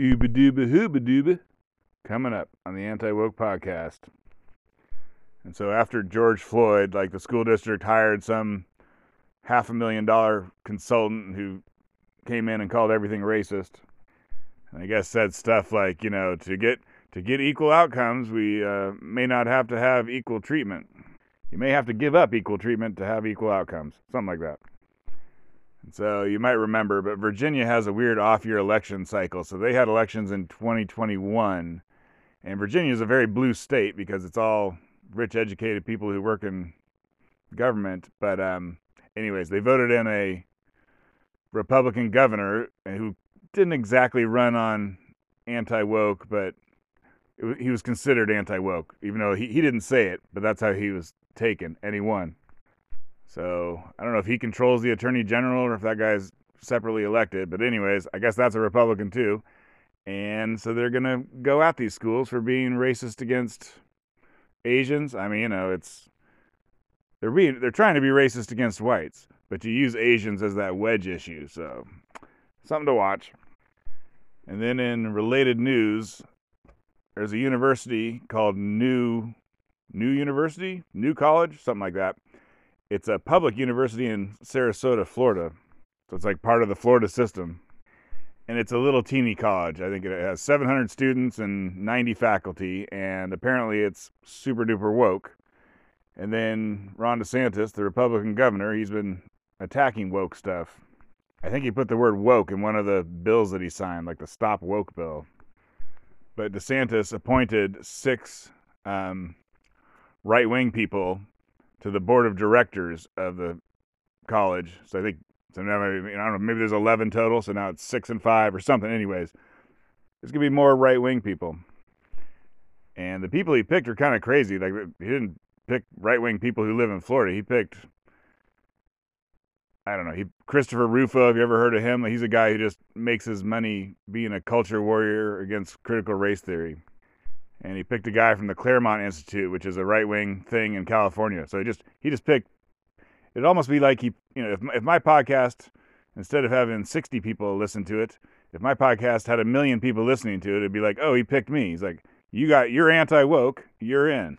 Ooba dooba hooba dooba. Coming up on the Anti Woke podcast. And so after George Floyd, like the school district hired some half a million dollar consultant who came in and called everything racist. And I guess said stuff like, you know, to get to get equal outcomes, we uh, may not have to have equal treatment. You may have to give up equal treatment to have equal outcomes, something like that. So you might remember, but Virginia has a weird off-year election cycle. So they had elections in 2021, and Virginia is a very blue state because it's all rich, educated people who work in government. But um, anyways, they voted in a Republican governor who didn't exactly run on anti woke, but it, he was considered anti woke, even though he, he didn't say it, but that's how he was taken, and he won. So I don't know if he controls the attorney general or if that guy's separately elected, but anyways, I guess that's a Republican too. And so they're gonna go at these schools for being racist against Asians. I mean, you know, it's they're being they're trying to be racist against whites, but you use Asians as that wedge issue. So something to watch. And then in related news, there's a university called New New University, New College, something like that. It's a public university in Sarasota, Florida. So it's like part of the Florida system. And it's a little teeny college. I think it has 700 students and 90 faculty. And apparently it's super duper woke. And then Ron DeSantis, the Republican governor, he's been attacking woke stuff. I think he put the word woke in one of the bills that he signed, like the Stop Woke bill. But DeSantis appointed six um, right wing people to the board of directors of the college. So I think so now maybe, I don't know maybe there's 11 total. So now it's six and five or something. Anyways, there's gonna be more right wing people. And the people he picked are kind of crazy. Like he didn't pick right wing people who live in Florida. He picked I don't know. He Christopher Rufo. Have you ever heard of him? He's a guy who just makes his money being a culture warrior against critical race theory and he picked a guy from the Claremont Institute, which is a right wing thing in California. So he just he just picked. It'd almost be like he, you know, if if my podcast instead of having sixty people listen to it, if my podcast had a million people listening to it, it'd be like, oh, he picked me. He's like, you got you're anti woke, you're in.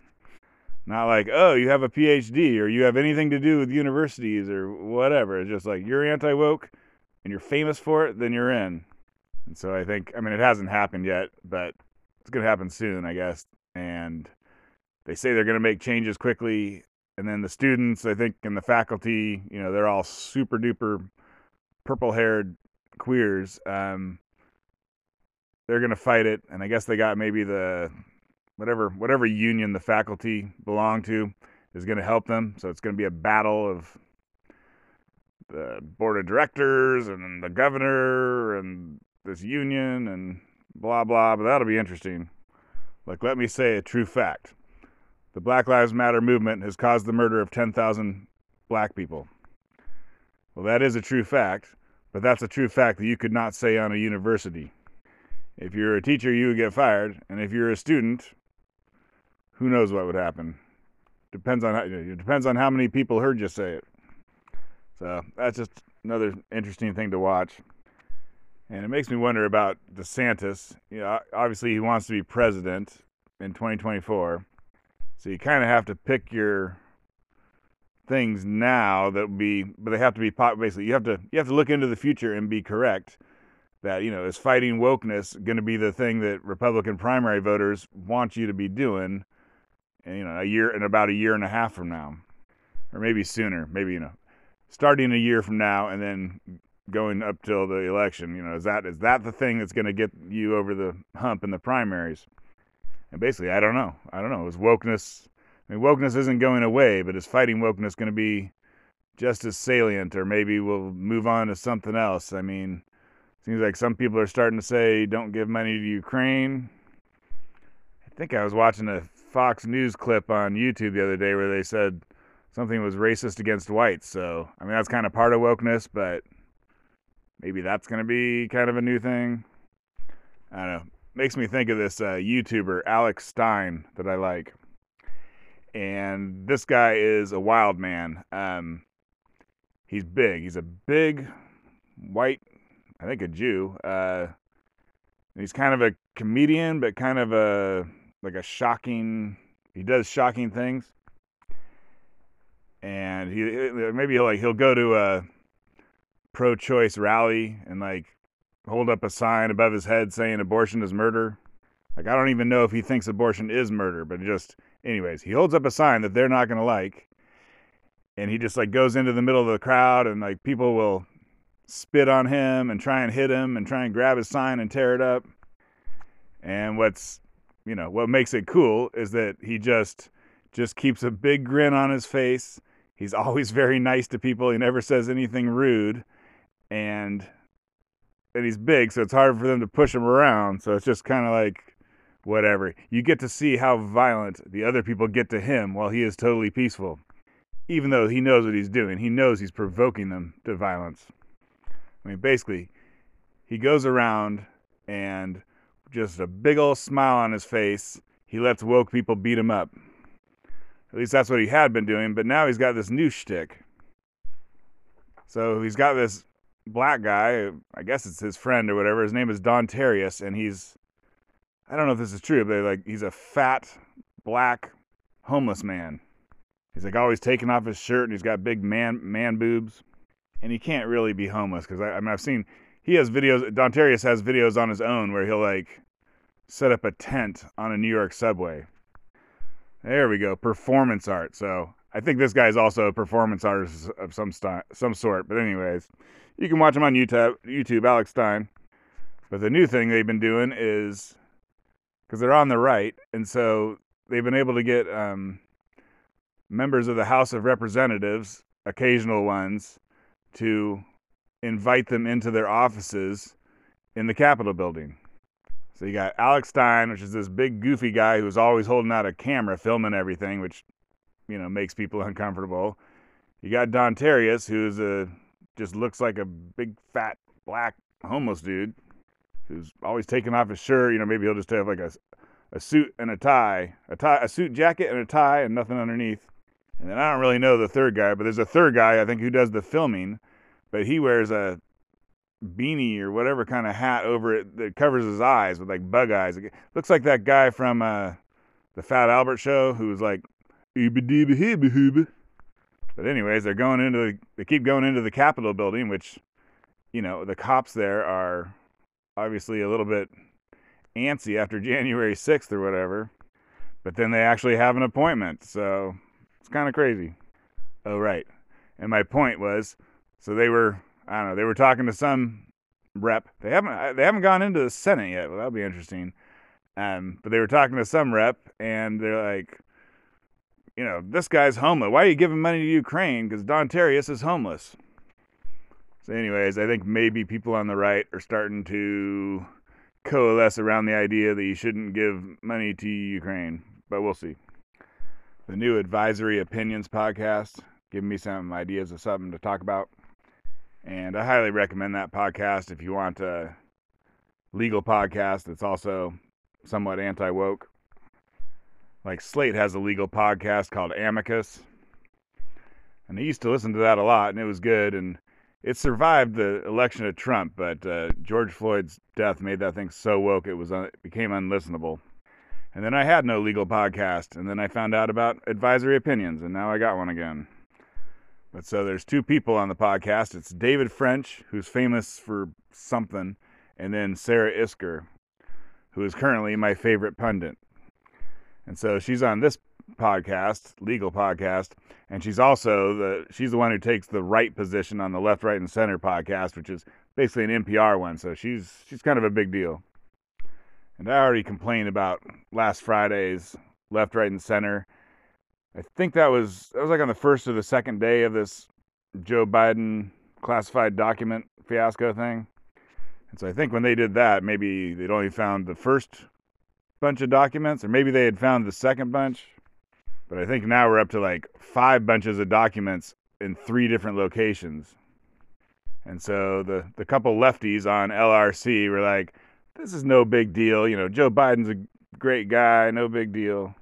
Not like, oh, you have a PhD or you have anything to do with universities or whatever. It's just like you're anti woke and you're famous for it, then you're in. And so I think, I mean, it hasn't happened yet, but it's going to happen soon, I guess. And they say they're going to make changes quickly. And then the students, I think, and the faculty, you know, they're all super duper purple haired queers. Um, they're going to fight it. And I guess they got maybe the whatever whatever union the faculty belong to is going to help them. So it's going to be a battle of the board of directors and the governor and this union and blah, blah, but that'll be interesting. Like, let me say a true fact the Black Lives Matter movement has caused the murder of 10,000 black people. Well, that is a true fact, but that's a true fact that you could not say on a university. If you're a teacher, you would get fired, and if you're a student, who knows what would happen? Depends on how, it depends on how many people heard you say it. So that's just another interesting thing to watch. And it makes me wonder about DeSantis. You know, obviously he wants to be president in 2024. So you kind of have to pick your things now that be, but they have to be pop, basically you have to you have to look into the future and be correct that you know is fighting wokeness going to be the thing that Republican primary voters want you to be doing, and, you know, a year in about a year and a half from now, or maybe sooner, maybe you know, starting a year from now and then going up till the election. You know, is that is that the thing that's going to get you over the hump in the primaries? And basically, I don't know. I don't know. Is wokeness? I mean, wokeness isn't going away, but is fighting wokeness going to be just as salient, or maybe we'll move on to something else? I mean, seems like some people are starting to say, "Don't give money to Ukraine." I think I was watching a Fox News clip on YouTube the other day where they said something was racist against whites. So, I mean, that's kind of part of wokeness, but maybe that's going to be kind of a new thing. I don't know. Makes me think of this uh, YouTuber, Alex Stein, that I like. And this guy is a wild man. Um, he's big. He's a big white, I think a Jew. Uh, he's kind of a comedian, but kind of a like a shocking. He does shocking things, and he maybe he'll like he'll go to a pro-choice rally and like hold up a sign above his head saying abortion is murder. Like I don't even know if he thinks abortion is murder, but just anyways, he holds up a sign that they're not going to like and he just like goes into the middle of the crowd and like people will spit on him and try and hit him and try and grab his sign and tear it up. And what's you know, what makes it cool is that he just just keeps a big grin on his face. He's always very nice to people. He never says anything rude. And and he's big, so it's hard for them to push him around. So it's just kind of like whatever. You get to see how violent the other people get to him while he is totally peaceful. Even though he knows what he's doing, he knows he's provoking them to violence. I mean, basically, he goes around and just a big old smile on his face, he lets woke people beat him up. At least that's what he had been doing, but now he's got this new shtick. So he's got this black guy, I guess it's his friend or whatever. His name is Don Terrius, and he's I don't know if this is true, but like he's a fat black homeless man. He's like always taking off his shirt and he's got big man man boobs, and he can't really be homeless because I, I mean I've seen he has videos. Don Terrius has videos on his own where he'll like set up a tent on a New York subway. There we go, performance art. So I think this guy is also a performance artist of some st- some sort. But anyways, you can watch him on YouTube. YouTube, Alex Stein. But the new thing they've been doing is because they're on the right, and so they've been able to get um, members of the House of Representatives, occasional ones, to invite them into their offices in the Capitol building. So you got Alex Stein, which is this big goofy guy who's always holding out a camera filming everything, which you know makes people uncomfortable. You got Don Terrius, who's a just looks like a big fat black homeless dude who's always taking off his shirt. You know, maybe he'll just have like a a suit and a tie, a tie, a suit jacket and a tie, and nothing underneath. And then I don't really know the third guy, but there's a third guy I think who does the filming, but he wears a beanie or whatever kind of hat over it that covers his eyes with like bug eyes. It looks like that guy from uh, the Fat Albert Show who was like, but anyways, they're going into the, they keep going into the Capitol building, which, you know, the cops there are obviously a little bit antsy after January 6th or whatever. But then they actually have an appointment, so it's kind of crazy. Oh right, and my point was, so they were I don't know they were talking to some rep. They haven't they haven't gone into the Senate yet. Well, that'll be interesting. Um, but they were talking to some rep, and they're like, you know, this guy's homeless. Why are you giving money to Ukraine? Because Don Terrius is homeless. So, anyways, I think maybe people on the right are starting to coalesce around the idea that you shouldn't give money to Ukraine, but we'll see. The new Advisory Opinions podcast, giving me some ideas of something to talk about. And I highly recommend that podcast if you want a legal podcast that's also somewhat anti woke. Like Slate has a legal podcast called Amicus. And I used to listen to that a lot, and it was good. And it survived the election of Trump, but uh, George Floyd's death made that thing so woke it was it became unlistenable. And then I had no legal podcast, and then I found out about advisory opinions, and now I got one again. But so there's two people on the podcast. It's David French, who's famous for something, and then Sarah Isgur, who is currently my favorite pundit. And so she's on this podcast, legal podcast, and she's also the she's the one who takes the right position on the left, right, and center podcast, which is basically an NPR one. So she's she's kind of a big deal. And I already complained about last Friday's left, right, and center. I think that was that was like on the first or the second day of this Joe Biden classified document fiasco thing. And so I think when they did that, maybe they'd only found the first bunch of documents, or maybe they had found the second bunch. But I think now we're up to like five bunches of documents in three different locations. And so the, the couple lefties on LRC were like, this is no big deal. You know, Joe Biden's a great guy, no big deal.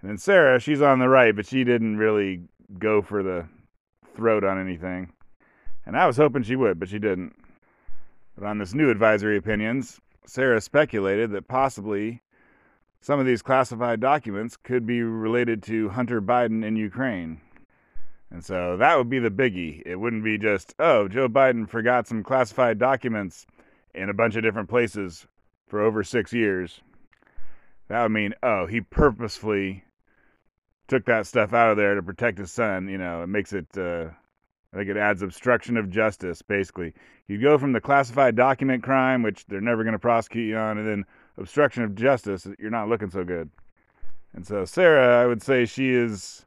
And then Sarah, she's on the right, but she didn't really go for the throat on anything. And I was hoping she would, but she didn't. But on this new advisory opinions, Sarah speculated that possibly some of these classified documents could be related to Hunter Biden in Ukraine. And so that would be the biggie. It wouldn't be just, oh, Joe Biden forgot some classified documents in a bunch of different places for over six years. That would mean, oh, he purposefully took that stuff out of there to protect his son. You know, it makes it, uh, I think it adds obstruction of justice, basically. You go from the classified document crime, which they're never going to prosecute you on, and then obstruction of justice, you're not looking so good. And so Sarah, I would say she is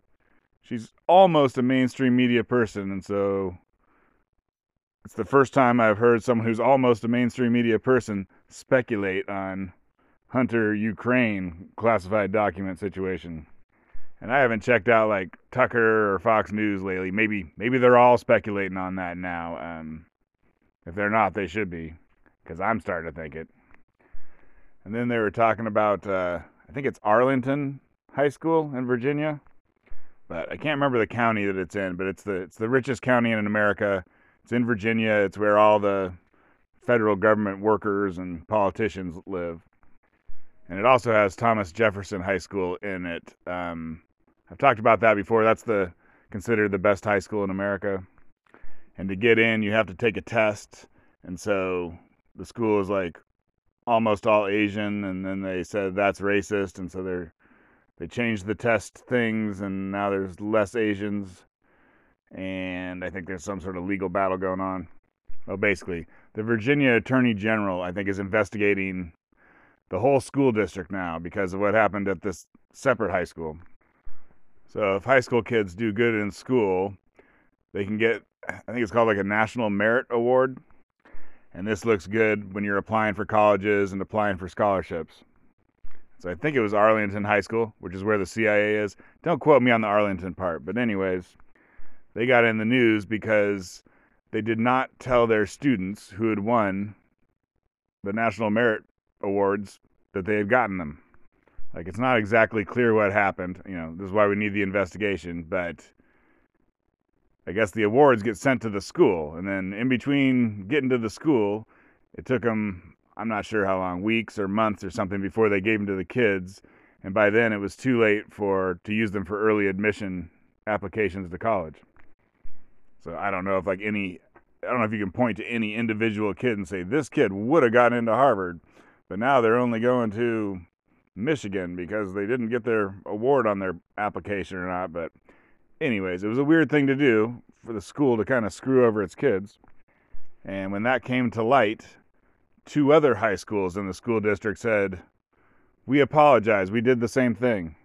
she's almost a mainstream media person, and so it's the first time I've heard someone who's almost a mainstream media person speculate on Hunter Ukraine classified document situation. And I haven't checked out like Tucker or Fox News lately. Maybe maybe they're all speculating on that now. Um, if they're not, they should be, because I'm starting to think it. And then they were talking about, uh, I think it's Arlington High School in Virginia, but I can't remember the county that it's in. But it's the it's the richest county in America. It's in Virginia. It's where all the federal government workers and politicians live. And it also has Thomas Jefferson High School in it. Um, I've talked about that before. That's the considered the best high school in America. And to get in, you have to take a test. And so the school is like almost all Asian, and then they said that's racist, and so they're they changed the test things, and now there's less Asians, and I think there's some sort of legal battle going on. Well, basically, the Virginia Attorney General, I think, is investigating the whole school district now because of what happened at this separate high school. So, if high school kids do good in school, they can get, I think it's called like a National Merit Award and this looks good when you're applying for colleges and applying for scholarships. So I think it was Arlington High School, which is where the CIA is. Don't quote me on the Arlington part, but anyways, they got in the news because they did not tell their students who had won the National Merit Awards that they had gotten them. Like it's not exactly clear what happened. You know, this is why we need the investigation, but I guess the awards get sent to the school, and then in between getting to the school, it took them I'm not sure how long, weeks or months or something before they gave them to the kids, and by then it was too late for to use them for early admission applications to college. So I don't know if like any I don't know if you can point to any individual kid and say this kid would have gotten into Harvard, but now they're only going to Michigan because they didn't get their award on their application or not, but anyways, it was a weird thing to do for the school to kind of screw over its kids. And when that came to light, two other high schools in the school district said, We apologize. We did the same thing.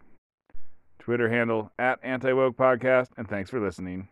Twitter handle at Anti Woke Podcast, and thanks for listening.